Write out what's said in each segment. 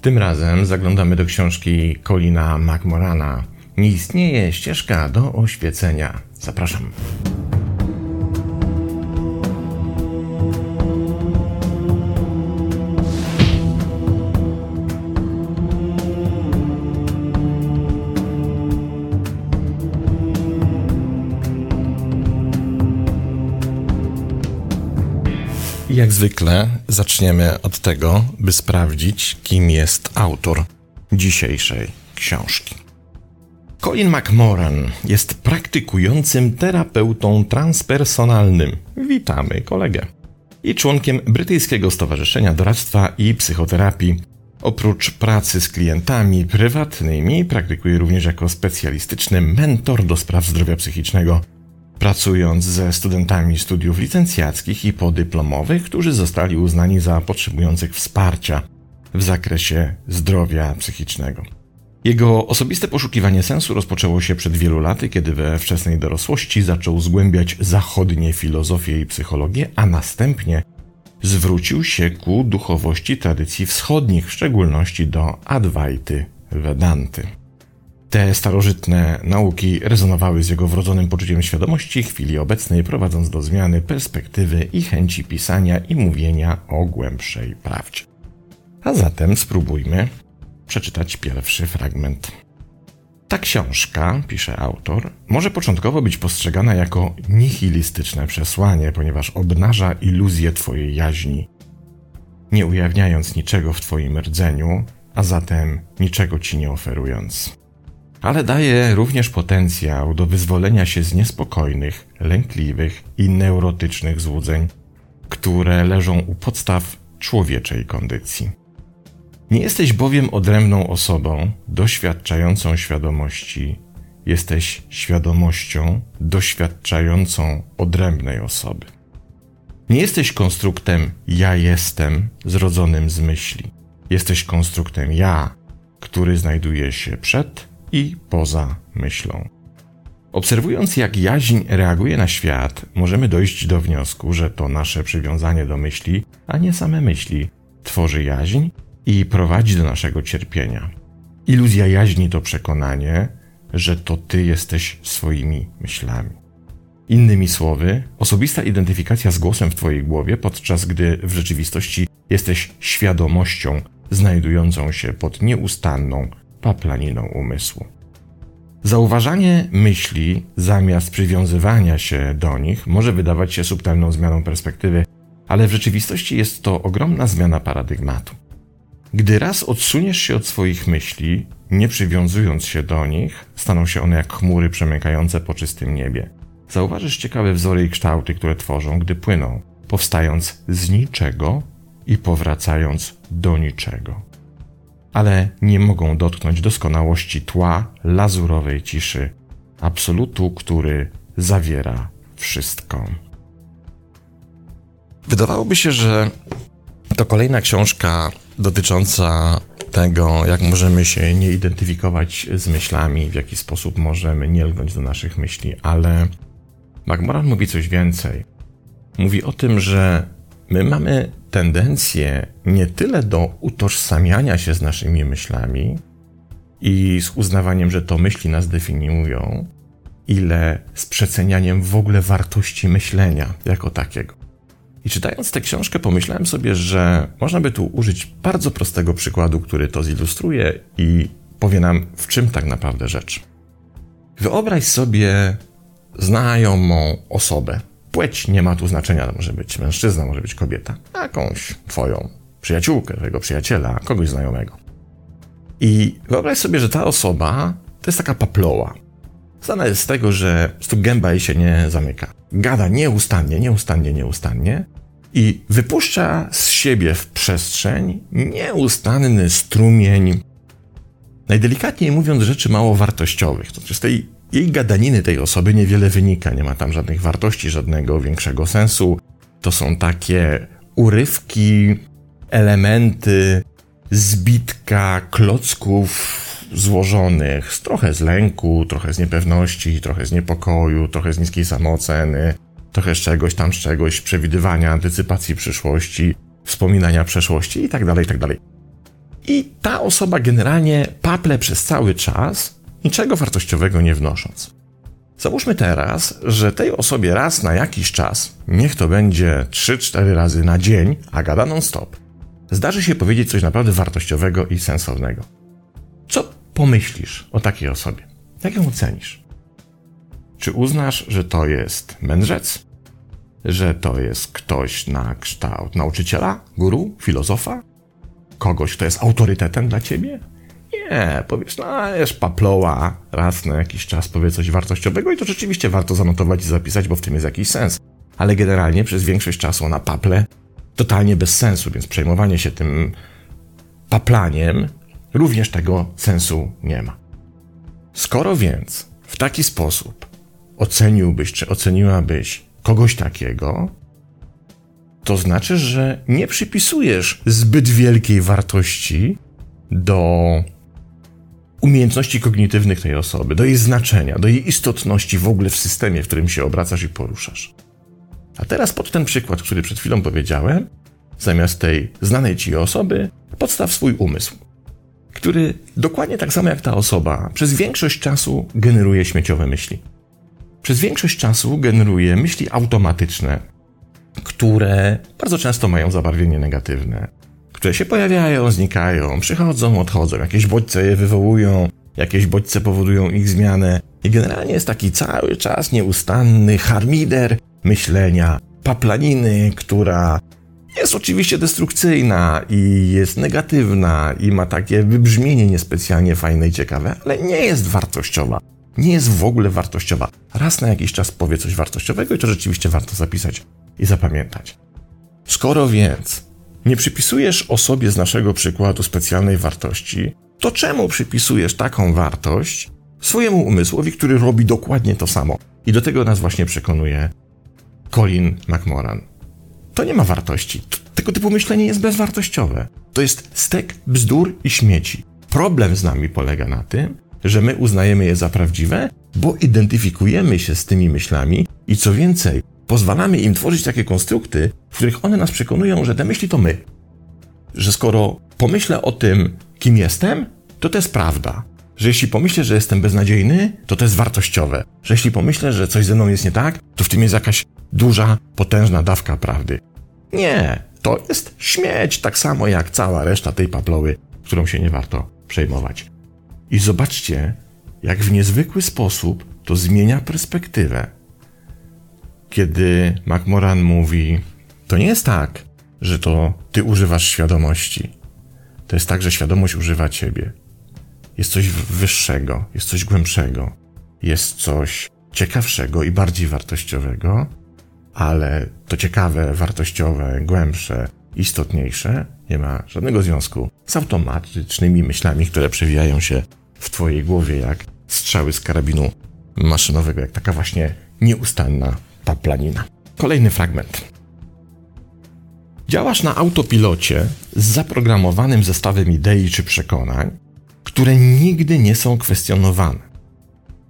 Tym razem zaglądamy do książki Colina McMorana. Nie istnieje ścieżka do oświecenia. Zapraszam. Jak zwykle zaczniemy od tego, by sprawdzić, kim jest autor dzisiejszej książki. Colin McMoran jest praktykującym terapeutą transpersonalnym. Witamy kolegę. I członkiem Brytyjskiego Stowarzyszenia Doradztwa i Psychoterapii. Oprócz pracy z klientami prywatnymi, praktykuje również jako specjalistyczny mentor do spraw zdrowia psychicznego pracując ze studentami studiów licencjackich i podyplomowych, którzy zostali uznani za potrzebujących wsparcia w zakresie zdrowia psychicznego. Jego osobiste poszukiwanie sensu rozpoczęło się przed wielu laty, kiedy we wczesnej dorosłości zaczął zgłębiać zachodnie filozofię i psychologię, a następnie zwrócił się ku duchowości tradycji wschodnich, w szczególności do Advaity Vedanty. Te starożytne nauki rezonowały z jego wrodzonym poczuciem świadomości chwili obecnej, prowadząc do zmiany perspektywy i chęci pisania i mówienia o głębszej prawdzie. A zatem spróbujmy przeczytać pierwszy fragment. Ta książka, pisze autor, może początkowo być postrzegana jako nihilistyczne przesłanie, ponieważ obnaża iluzję Twojej jaźni, nie ujawniając niczego w Twoim rdzeniu, a zatem niczego Ci nie oferując ale daje również potencjał do wyzwolenia się z niespokojnych, lękliwych i neurotycznych złudzeń, które leżą u podstaw człowieczej kondycji. Nie jesteś bowiem odrębną osobą doświadczającą świadomości, jesteś świadomością doświadczającą odrębnej osoby. Nie jesteś konstruktem ja jestem zrodzonym z myśli. Jesteś konstruktem ja, który znajduje się przed i poza myślą. Obserwując, jak jaźń reaguje na świat, możemy dojść do wniosku, że to nasze przywiązanie do myśli, a nie same myśli, tworzy jaźń i prowadzi do naszego cierpienia. Iluzja jaźni to przekonanie, że to ty jesteś swoimi myślami. Innymi słowy, osobista identyfikacja z głosem w twojej głowie, podczas gdy w rzeczywistości jesteś świadomością znajdującą się pod nieustanną, paplaniną umysłu. Zauważanie myśli zamiast przywiązywania się do nich może wydawać się subtelną zmianą perspektywy, ale w rzeczywistości jest to ogromna zmiana paradygmatu. Gdy raz odsuniesz się od swoich myśli, nie przywiązując się do nich, staną się one jak chmury przemykające po czystym niebie. Zauważysz ciekawe wzory i kształty, które tworzą, gdy płyną, powstając z niczego i powracając do niczego ale nie mogą dotknąć doskonałości tła lazurowej ciszy, absolutu, który zawiera wszystko. Wydawałoby się, że to kolejna książka dotycząca tego, jak możemy się nie identyfikować z myślami, w jaki sposób możemy nie lgnąć do naszych myśli, ale McMoran mówi coś więcej. Mówi o tym, że my mamy tendencję nie tyle do utożsamiania się z naszymi myślami i z uznawaniem, że to myśli nas definiują, ile z przecenianiem w ogóle wartości myślenia jako takiego. I czytając tę książkę, pomyślałem sobie, że można by tu użyć bardzo prostego przykładu, który to zilustruje i powie nam, w czym tak naprawdę rzecz. Wyobraź sobie znajomą osobę, Płeć nie ma tu znaczenia, może być mężczyzna, może być kobieta, jakąś twoją przyjaciółkę, twojego przyjaciela, kogoś znajomego. I wyobraź sobie, że ta osoba to jest taka paploła. Znana jest z tego, że stu gęba jej się nie zamyka. Gada nieustannie, nieustannie, nieustannie i wypuszcza z siebie w przestrzeń nieustanny strumień, najdelikatniej mówiąc, rzeczy mało wartościowych. To z tej jej gadaniny tej osoby niewiele wynika, nie ma tam żadnych wartości, żadnego większego sensu. To są takie urywki, elementy, zbitka klocków złożonych, trochę z lęku, trochę z niepewności, trochę z niepokoju, trochę z niskiej samooceny, trochę z czegoś tam, z czegoś, przewidywania, antycypacji przyszłości, wspominania przeszłości itd., tak itd. Tak I ta osoba generalnie paple przez cały czas, niczego wartościowego nie wnosząc. Załóżmy teraz, że tej osobie raz na jakiś czas, niech to będzie 3-4 razy na dzień, a gada non-stop, zdarzy się powiedzieć coś naprawdę wartościowego i sensownego. Co pomyślisz o takiej osobie? Jak ją ocenisz? Czy uznasz, że to jest mędrzec? Że to jest ktoś na kształt nauczyciela, guru, filozofa? Kogoś, kto jest autorytetem dla ciebie? Nie, powiesz, no jest paploła, raz na jakiś czas powie coś wartościowego i to rzeczywiście warto zanotować i zapisać, bo w tym jest jakiś sens. Ale generalnie przez większość czasu ona paple totalnie bez sensu, więc przejmowanie się tym paplaniem również tego sensu nie ma. Skoro więc w taki sposób oceniłbyś czy oceniłabyś kogoś takiego, to znaczy, że nie przypisujesz zbyt wielkiej wartości do umiejętności kognitywnych tej osoby, do jej znaczenia, do jej istotności w ogóle w systemie, w którym się obracasz i poruszasz. A teraz pod ten przykład, który przed chwilą powiedziałem, zamiast tej znanej ci osoby, podstaw swój umysł, który dokładnie tak samo jak ta osoba przez większość czasu generuje śmieciowe myśli. Przez większość czasu generuje myśli automatyczne, które bardzo często mają zabarwienie negatywne, które się pojawiają, znikają, przychodzą, odchodzą, jakieś bodźce je wywołują, jakieś bodźce powodują ich zmianę i generalnie jest taki cały czas nieustanny harmider myślenia, paplaniny, która jest oczywiście destrukcyjna i jest negatywna i ma takie wybrzmienie niespecjalnie fajne i ciekawe, ale nie jest wartościowa. Nie jest w ogóle wartościowa. Raz na jakiś czas powie coś wartościowego i to rzeczywiście warto zapisać i zapamiętać. Skoro więc nie przypisujesz osobie z naszego przykładu specjalnej wartości, to czemu przypisujesz taką wartość swojemu umysłowi, który robi dokładnie to samo? I do tego nas właśnie przekonuje Colin McMoran. To nie ma wartości. Tego typu myślenie jest bezwartościowe. To jest stek bzdur i śmieci. Problem z nami polega na tym, że my uznajemy je za prawdziwe, bo identyfikujemy się z tymi myślami i co więcej, pozwalamy im tworzyć takie konstrukty, w których one nas przekonują, że te myśli to my. Że skoro pomyślę o tym, kim jestem, to to jest prawda. Że jeśli pomyślę, że jestem beznadziejny, to to jest wartościowe. Że jeśli pomyślę, że coś ze mną jest nie tak, to w tym jest jakaś duża, potężna dawka prawdy. Nie, to jest śmieć, tak samo jak cała reszta tej paploły, którą się nie warto przejmować. I zobaczcie, jak w niezwykły sposób to zmienia perspektywę. Kiedy McMoran mówi, to nie jest tak, że to ty używasz świadomości. To jest tak, że świadomość używa ciebie. Jest coś wyższego, jest coś głębszego, jest coś ciekawszego i bardziej wartościowego, ale to ciekawe, wartościowe, głębsze, istotniejsze nie ma żadnego związku z automatycznymi myślami, które przewijają się w twojej głowie jak strzały z karabinu maszynowego, jak taka właśnie nieustanna paplanina. Kolejny fragment. Działasz na autopilocie z zaprogramowanym zestawem idei czy przekonań, które nigdy nie są kwestionowane.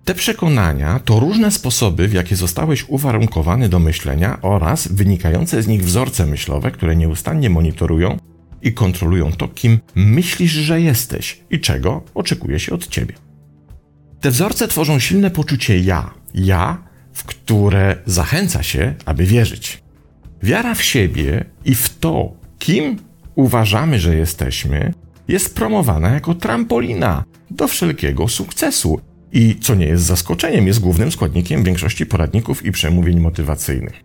Te przekonania to różne sposoby, w jakie zostałeś uwarunkowany do myślenia oraz wynikające z nich wzorce myślowe, które nieustannie monitorują i kontrolują to, kim myślisz, że jesteś i czego oczekuje się od ciebie. Te wzorce tworzą silne poczucie ja, ja, w które zachęca się, aby wierzyć. Wiara w siebie i w to, kim uważamy, że jesteśmy, jest promowana jako trampolina do wszelkiego sukcesu i, co nie jest zaskoczeniem, jest głównym składnikiem większości poradników i przemówień motywacyjnych.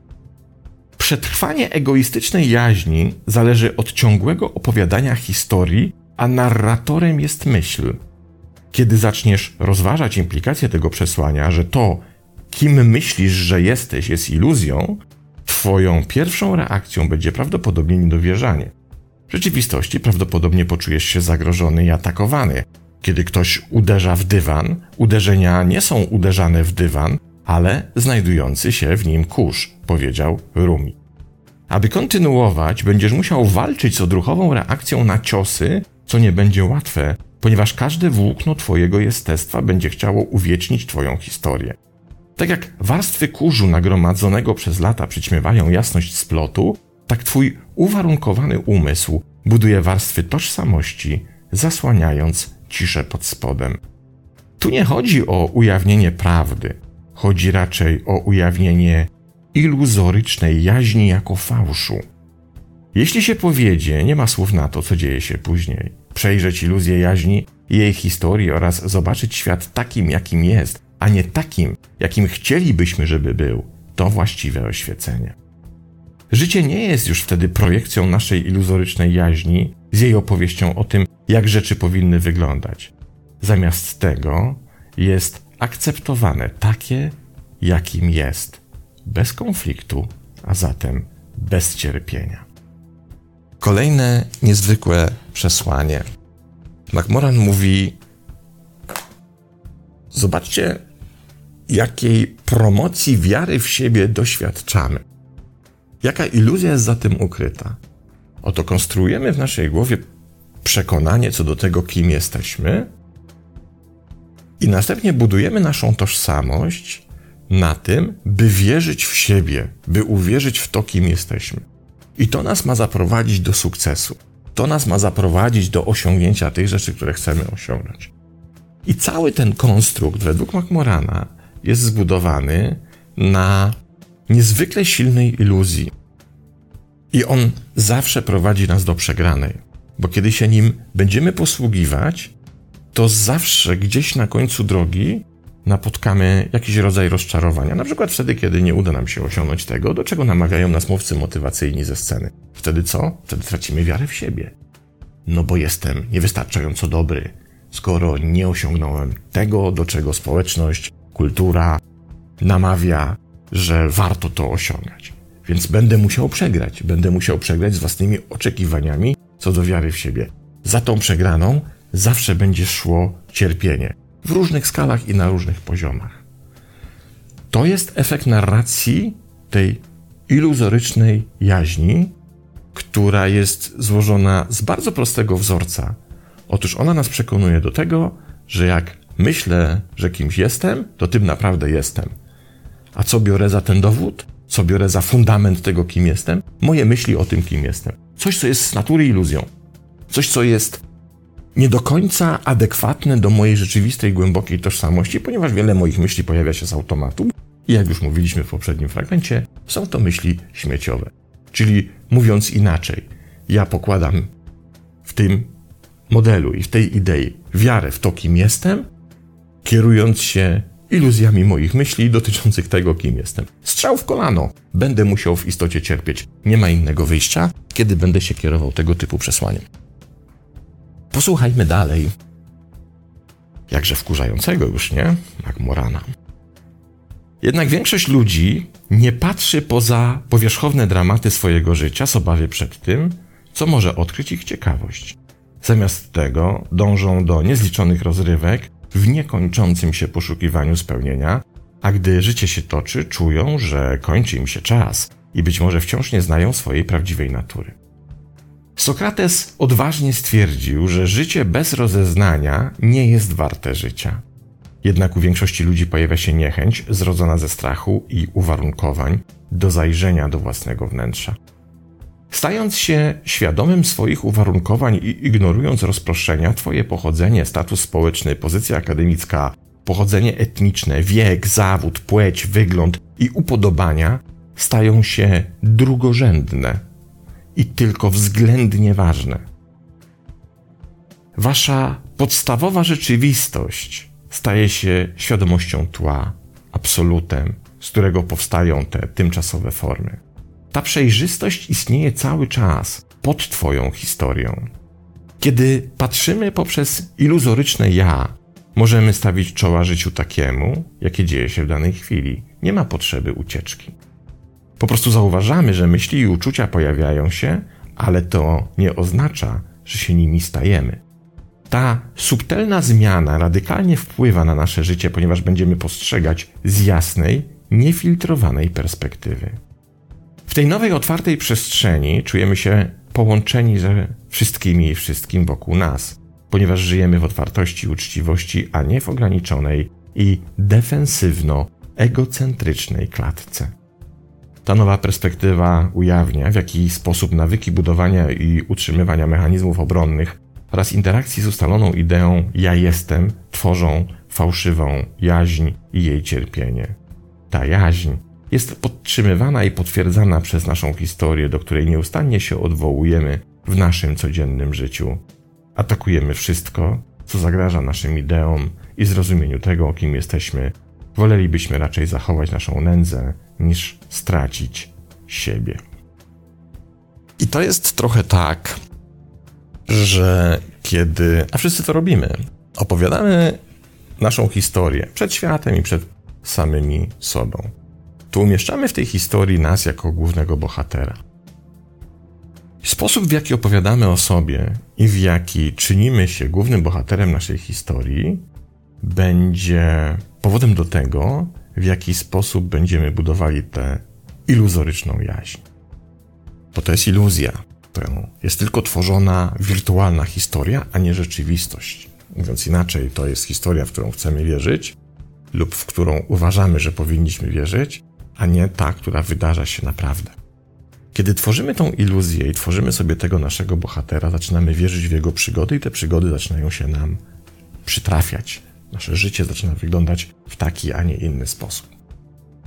Przetrwanie egoistycznej jaźni zależy od ciągłego opowiadania historii, a narratorem jest myśl. Kiedy zaczniesz rozważać implikacje tego przesłania, że to, kim myślisz, że jesteś, jest iluzją, twoją pierwszą reakcją będzie prawdopodobnie niedowierzanie. W rzeczywistości prawdopodobnie poczujesz się zagrożony i atakowany. Kiedy ktoś uderza w dywan, uderzenia nie są uderzane w dywan, ale znajdujący się w nim kurz, powiedział Rumi. Aby kontynuować, będziesz musiał walczyć z odruchową reakcją na ciosy, co nie będzie łatwe, ponieważ każde włókno Twojego jestestwa będzie chciało uwiecznić Twoją historię. Tak jak warstwy kurzu nagromadzonego przez lata przyćmiewają jasność splotu, tak Twój uwarunkowany umysł buduje warstwy tożsamości zasłaniając ciszę pod spodem. Tu nie chodzi o ujawnienie prawdy, chodzi raczej o ujawnienie iluzorycznej jaźni jako fałszu. Jeśli się powiedzie, nie ma słów na to, co dzieje się później. Przejrzeć iluzję jaźni jej historii oraz zobaczyć świat takim, jakim jest, a nie takim, jakim chcielibyśmy, żeby był, to właściwe oświecenie. Życie nie jest już wtedy projekcją naszej iluzorycznej jaźni z jej opowieścią o tym, jak rzeczy powinny wyglądać. Zamiast tego jest akceptowane takie, jakim jest, bez konfliktu, a zatem bez cierpienia. Kolejne niezwykłe przesłanie. McMoran mówi: Zobaczcie, jakiej promocji wiary w siebie doświadczamy. Jaka iluzja jest za tym ukryta? Oto konstruujemy w naszej głowie przekonanie co do tego, kim jesteśmy, i następnie budujemy naszą tożsamość na tym, by wierzyć w siebie, by uwierzyć w to, kim jesteśmy. I to nas ma zaprowadzić do sukcesu. To nas ma zaprowadzić do osiągnięcia tych rzeczy, które chcemy osiągnąć. I cały ten konstrukt, według McMorana, jest zbudowany na niezwykle silnej iluzji. I on zawsze prowadzi nas do przegranej, bo kiedy się nim będziemy posługiwać, to zawsze gdzieś na końcu drogi napotkamy jakiś rodzaj rozczarowania. Na przykład wtedy, kiedy nie uda nam się osiągnąć tego, do czego namawiają nas mówcy motywacyjni ze sceny. Wtedy co? Wtedy tracimy wiarę w siebie. No bo jestem niewystarczająco dobry, skoro nie osiągnąłem tego, do czego społeczność, kultura namawia, że warto to osiągać. Więc będę musiał przegrać. Będę musiał przegrać z własnymi oczekiwaniami co do wiary w siebie. Za tą przegraną zawsze będzie szło cierpienie w różnych skalach i na różnych poziomach. To jest efekt narracji tej iluzorycznej jaźni, która jest złożona z bardzo prostego wzorca. Otóż ona nas przekonuje do tego, że jak myślę, że kimś jestem, to tym naprawdę jestem. A co biorę za ten dowód? Co biorę za fundament tego, kim jestem? Moje myśli o tym, kim jestem. Coś, co jest z natury iluzją. Coś, co jest nie do końca adekwatne do mojej rzeczywistej, głębokiej tożsamości, ponieważ wiele moich myśli pojawia się z automatu. I jak już mówiliśmy w poprzednim fragmencie, są to myśli śmieciowe. Czyli mówiąc inaczej, ja pokładam w tym modelu i w tej idei wiarę w to, kim jestem, kierując się iluzjami moich myśli dotyczących tego, kim jestem. Strzał w kolano. Będę musiał w istocie cierpieć. Nie ma innego wyjścia, kiedy będę się kierował tego typu przesłaniem. Posłuchajmy dalej. Jakże wkurzającego już, nie? Jak Morana. Jednak większość ludzi nie patrzy poza powierzchowne dramaty swojego życia z obawy przed tym, co może odkryć ich ciekawość. Zamiast tego dążą do niezliczonych rozrywek w niekończącym się poszukiwaniu spełnienia, a gdy życie się toczy, czują, że kończy im się czas i być może wciąż nie znają swojej prawdziwej natury. Sokrates odważnie stwierdził, że życie bez rozeznania nie jest warte życia. Jednak u większości ludzi pojawia się niechęć zrodzona ze strachu i uwarunkowań do zajrzenia do własnego wnętrza. Stając się świadomym swoich uwarunkowań i ignorując rozproszenia, Twoje pochodzenie, status społeczny, pozycja akademicka, pochodzenie etniczne, wiek, zawód, płeć, wygląd i upodobania stają się drugorzędne i tylko względnie ważne. Wasza podstawowa rzeczywistość staje się świadomością tła, absolutem, z którego powstają te tymczasowe formy. Ta przejrzystość istnieje cały czas pod Twoją historią. Kiedy patrzymy poprzez iluzoryczne ja, możemy stawić czoła życiu takiemu, jakie dzieje się w danej chwili. Nie ma potrzeby ucieczki. Po prostu zauważamy, że myśli i uczucia pojawiają się, ale to nie oznacza, że się nimi stajemy. Ta subtelna zmiana radykalnie wpływa na nasze życie, ponieważ będziemy postrzegać z jasnej, niefiltrowanej perspektywy. W tej nowej, otwartej przestrzeni czujemy się połączeni ze wszystkimi i wszystkim wokół nas, ponieważ żyjemy w otwartości uczciwości, a nie w ograniczonej i defensywno-egocentrycznej klatce. Ta nowa perspektywa ujawnia, w jaki sposób nawyki budowania i utrzymywania mechanizmów obronnych oraz interakcji z ustaloną ideą ja jestem tworzą fałszywą jaźń i jej cierpienie. Ta jaźń jest podtrzymywana i potwierdzana przez naszą historię, do której nieustannie się odwołujemy w naszym codziennym życiu. Atakujemy wszystko, co zagraża naszym ideom i zrozumieniu tego, kim jesteśmy. Wolelibyśmy raczej zachować naszą nędzę, niż stracić siebie. I to jest trochę tak, że kiedy, a wszyscy to robimy, opowiadamy naszą historię przed światem i przed samymi sobą, to umieszczamy w tej historii nas jako głównego bohatera. Sposób, w jaki opowiadamy o sobie i w jaki czynimy się głównym bohaterem naszej historii, będzie powodem do tego, w jaki sposób będziemy budowali tę iluzoryczną jaźń. Bo to jest iluzja. To jest tylko tworzona wirtualna historia, a nie rzeczywistość. Mówiąc inaczej, to jest historia, w którą chcemy wierzyć, lub w którą uważamy, że powinniśmy wierzyć, a nie ta, która wydarza się naprawdę. Kiedy tworzymy tą iluzję i tworzymy sobie tego naszego bohatera, zaczynamy wierzyć w jego przygody i te przygody zaczynają się nam przytrafiać. Nasze życie zaczyna wyglądać w taki, a nie inny sposób.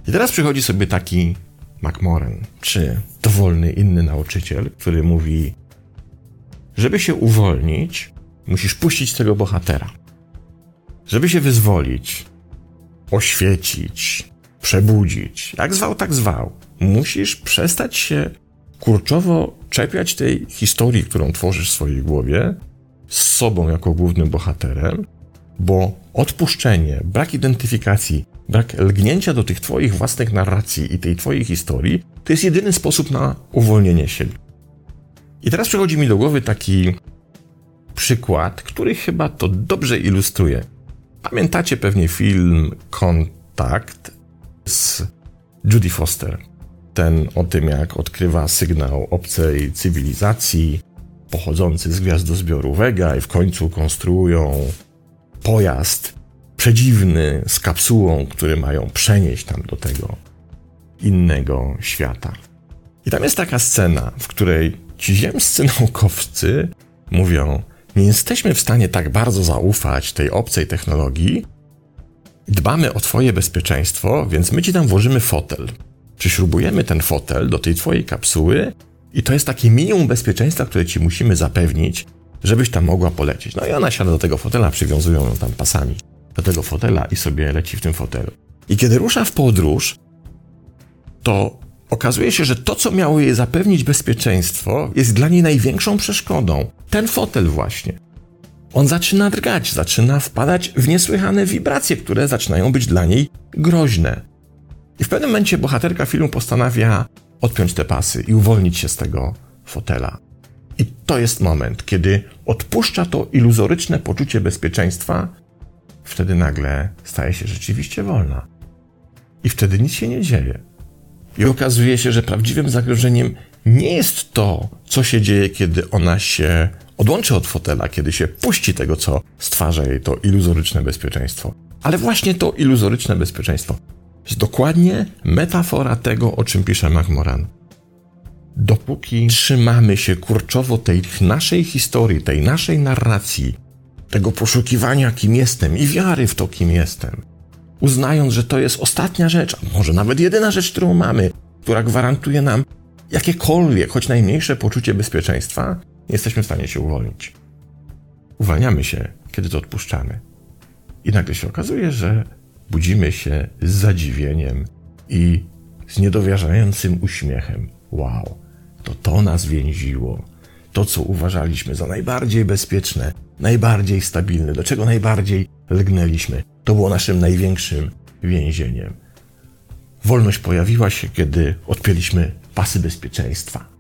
I teraz przychodzi sobie taki McMoran, czy dowolny inny nauczyciel, który mówi: Żeby się uwolnić, musisz puścić tego bohatera. Żeby się wyzwolić, oświecić, przebudzić, jak zwał, tak zwał, musisz przestać się kurczowo czepiać tej historii, którą tworzysz w swojej głowie, z sobą jako głównym bohaterem, bo odpuszczenie, brak identyfikacji, brak lgnięcia do tych Twoich własnych narracji i tej Twojej historii, to jest jedyny sposób na uwolnienie siebie. I teraz przychodzi mi do głowy taki przykład, który chyba to dobrze ilustruje. Pamiętacie pewnie film Kontakt z Judy Foster. Ten o tym, jak odkrywa sygnał obcej cywilizacji pochodzący z gwiazdozbioru Vega i w końcu konstruują pojazd przedziwny z kapsułą, który mają przenieść tam do tego innego świata. I tam jest taka scena, w której ci ziemscy naukowcy mówią: Nie jesteśmy w stanie tak bardzo zaufać tej obcej technologii, dbamy o Twoje bezpieczeństwo, więc my ci tam włożymy fotel. Przyśrubujemy ten fotel do tej Twojej kapsuły i to jest takie minimum bezpieczeństwa, które ci musimy zapewnić, żebyś tam mogła polecieć. No i ona siada do tego fotela, przywiązują ją tam pasami do tego fotela i sobie leci w tym fotelu. I kiedy rusza w podróż, to okazuje się, że to, co miało jej zapewnić bezpieczeństwo, jest dla niej największą przeszkodą. Ten fotel właśnie. On zaczyna drgać, zaczyna wpadać w niesłychane wibracje, które zaczynają być dla niej groźne. I w pewnym momencie bohaterka filmu postanawia odpiąć te pasy i uwolnić się z tego fotela. I to jest moment, kiedy odpuszcza to iluzoryczne poczucie bezpieczeństwa, wtedy nagle staje się rzeczywiście wolna. I wtedy nic się nie dzieje. I okazuje się, że prawdziwym zagrożeniem nie jest to, co się dzieje, kiedy ona się odłączy od fotela, kiedy się puści tego, co stwarza jej to iluzoryczne bezpieczeństwo. Ale właśnie to iluzoryczne bezpieczeństwo jest dokładnie metafora tego, o czym pisze McMoran dopóki trzymamy się kurczowo tej naszej historii, tej naszej narracji, tego poszukiwania, kim jestem i wiary w to, kim jestem, uznając, że to jest ostatnia rzecz, a może nawet jedyna rzecz, którą mamy, która gwarantuje nam jakiekolwiek, choć najmniejsze poczucie bezpieczeństwa, jesteśmy w stanie się uwolnić. Uwalniamy się, kiedy to odpuszczamy. I nagle się okazuje, że budzimy się z zadziwieniem i z niedowierzającym uśmiechem. Wow, to to nas więziło. To, co uważaliśmy za najbardziej bezpieczne, najbardziej stabilne, do czego najbardziej lgnęliśmy, to było naszym największym więzieniem. Wolność pojawiła się, kiedy odpięliśmy pasy bezpieczeństwa.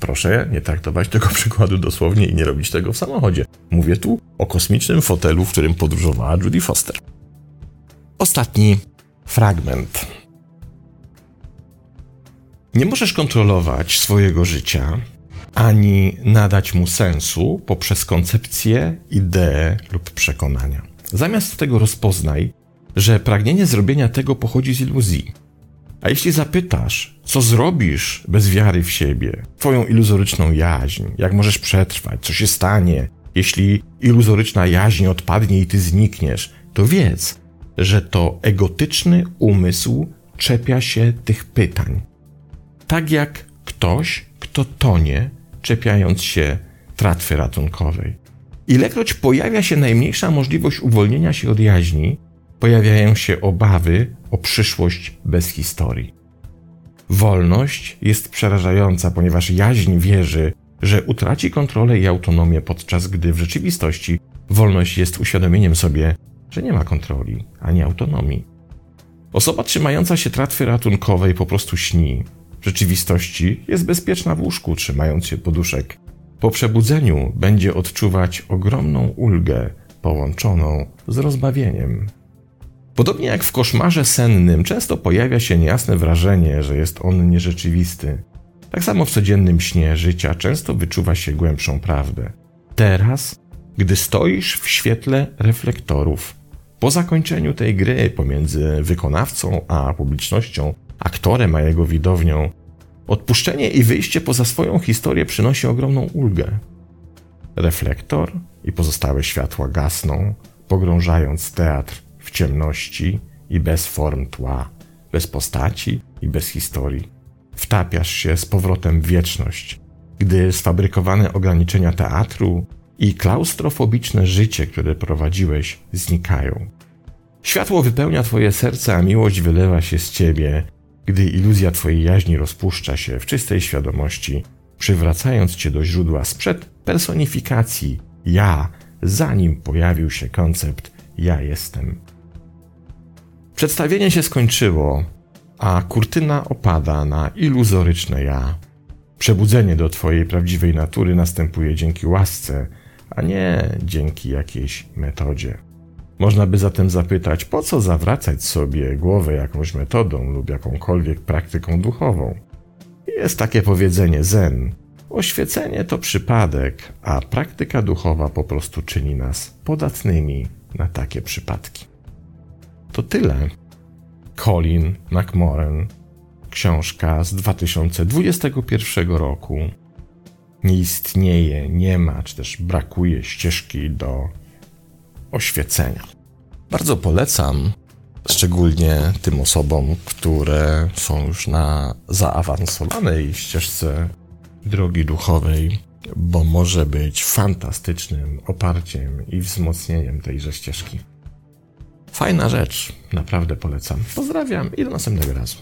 Proszę nie traktować tego przykładu dosłownie i nie robić tego w samochodzie. Mówię tu o kosmicznym fotelu, w którym podróżowała Judy Foster. Ostatni fragment nie możesz kontrolować swojego życia ani nadać mu sensu poprzez koncepcję, ideę lub przekonania. Zamiast tego rozpoznaj, że pragnienie zrobienia tego pochodzi z iluzji. A jeśli zapytasz, co zrobisz bez wiary w siebie, twoją iluzoryczną jaźń, jak możesz przetrwać, co się stanie, Jeśli iluzoryczna jaźń odpadnie i ty znikniesz, to wiedz, że to egotyczny umysł czepia się tych pytań. Tak jak ktoś, kto tonie, czepiając się tratwy ratunkowej. Ilekroć pojawia się najmniejsza możliwość uwolnienia się od jaźni, pojawiają się obawy o przyszłość bez historii. Wolność jest przerażająca, ponieważ jaźń wierzy, że utraci kontrolę i autonomię, podczas gdy w rzeczywistości wolność jest uświadomieniem sobie, że nie ma kontroli ani autonomii. Osoba trzymająca się tratwy ratunkowej po prostu śni. W rzeczywistości jest bezpieczna w łóżku, trzymając się poduszek. Po przebudzeniu będzie odczuwać ogromną ulgę połączoną z rozbawieniem. Podobnie jak w koszmarze sennym, często pojawia się niejasne wrażenie, że jest on nierzeczywisty. Tak samo w codziennym śnie życia często wyczuwa się głębszą prawdę. Teraz, gdy stoisz w świetle reflektorów, po zakończeniu tej gry pomiędzy wykonawcą a publicznością, aktorem a jego widownią, odpuszczenie i wyjście poza swoją historię przynosi ogromną ulgę. Reflektor i pozostałe światła gasną, pogrążając teatr w ciemności i bez form tła, bez postaci i bez historii. Wtapiasz się z powrotem w wieczność, gdy sfabrykowane ograniczenia teatru i klaustrofobiczne życie, które prowadziłeś, znikają. Światło wypełnia Twoje serce, a miłość wylewa się z Ciebie, gdy iluzja Twojej jaźni rozpuszcza się w czystej świadomości, przywracając Cię do źródła sprzed personifikacji ja, zanim pojawił się koncept ja jestem. Przedstawienie się skończyło, a kurtyna opada na iluzoryczne ja. Przebudzenie do Twojej prawdziwej natury następuje dzięki łasce, a nie dzięki jakiejś metodzie. Można by zatem zapytać, po co zawracać sobie głowę jakąś metodą lub jakąkolwiek praktyką duchową? Jest takie powiedzenie zen. Oświecenie to przypadek, a praktyka duchowa po prostu czyni nas podatnymi na takie przypadki. To tyle. Colin McMoran, książka z 2021 roku. Nie istnieje, nie ma, czy też brakuje ścieżki do oświecenia. Bardzo polecam, szczególnie tym osobom, które są już na zaawansowanej ścieżce drogi duchowej, bo może być fantastycznym oparciem i wzmocnieniem tejże ścieżki. Fajna rzecz, naprawdę polecam. Pozdrawiam i do następnego razu.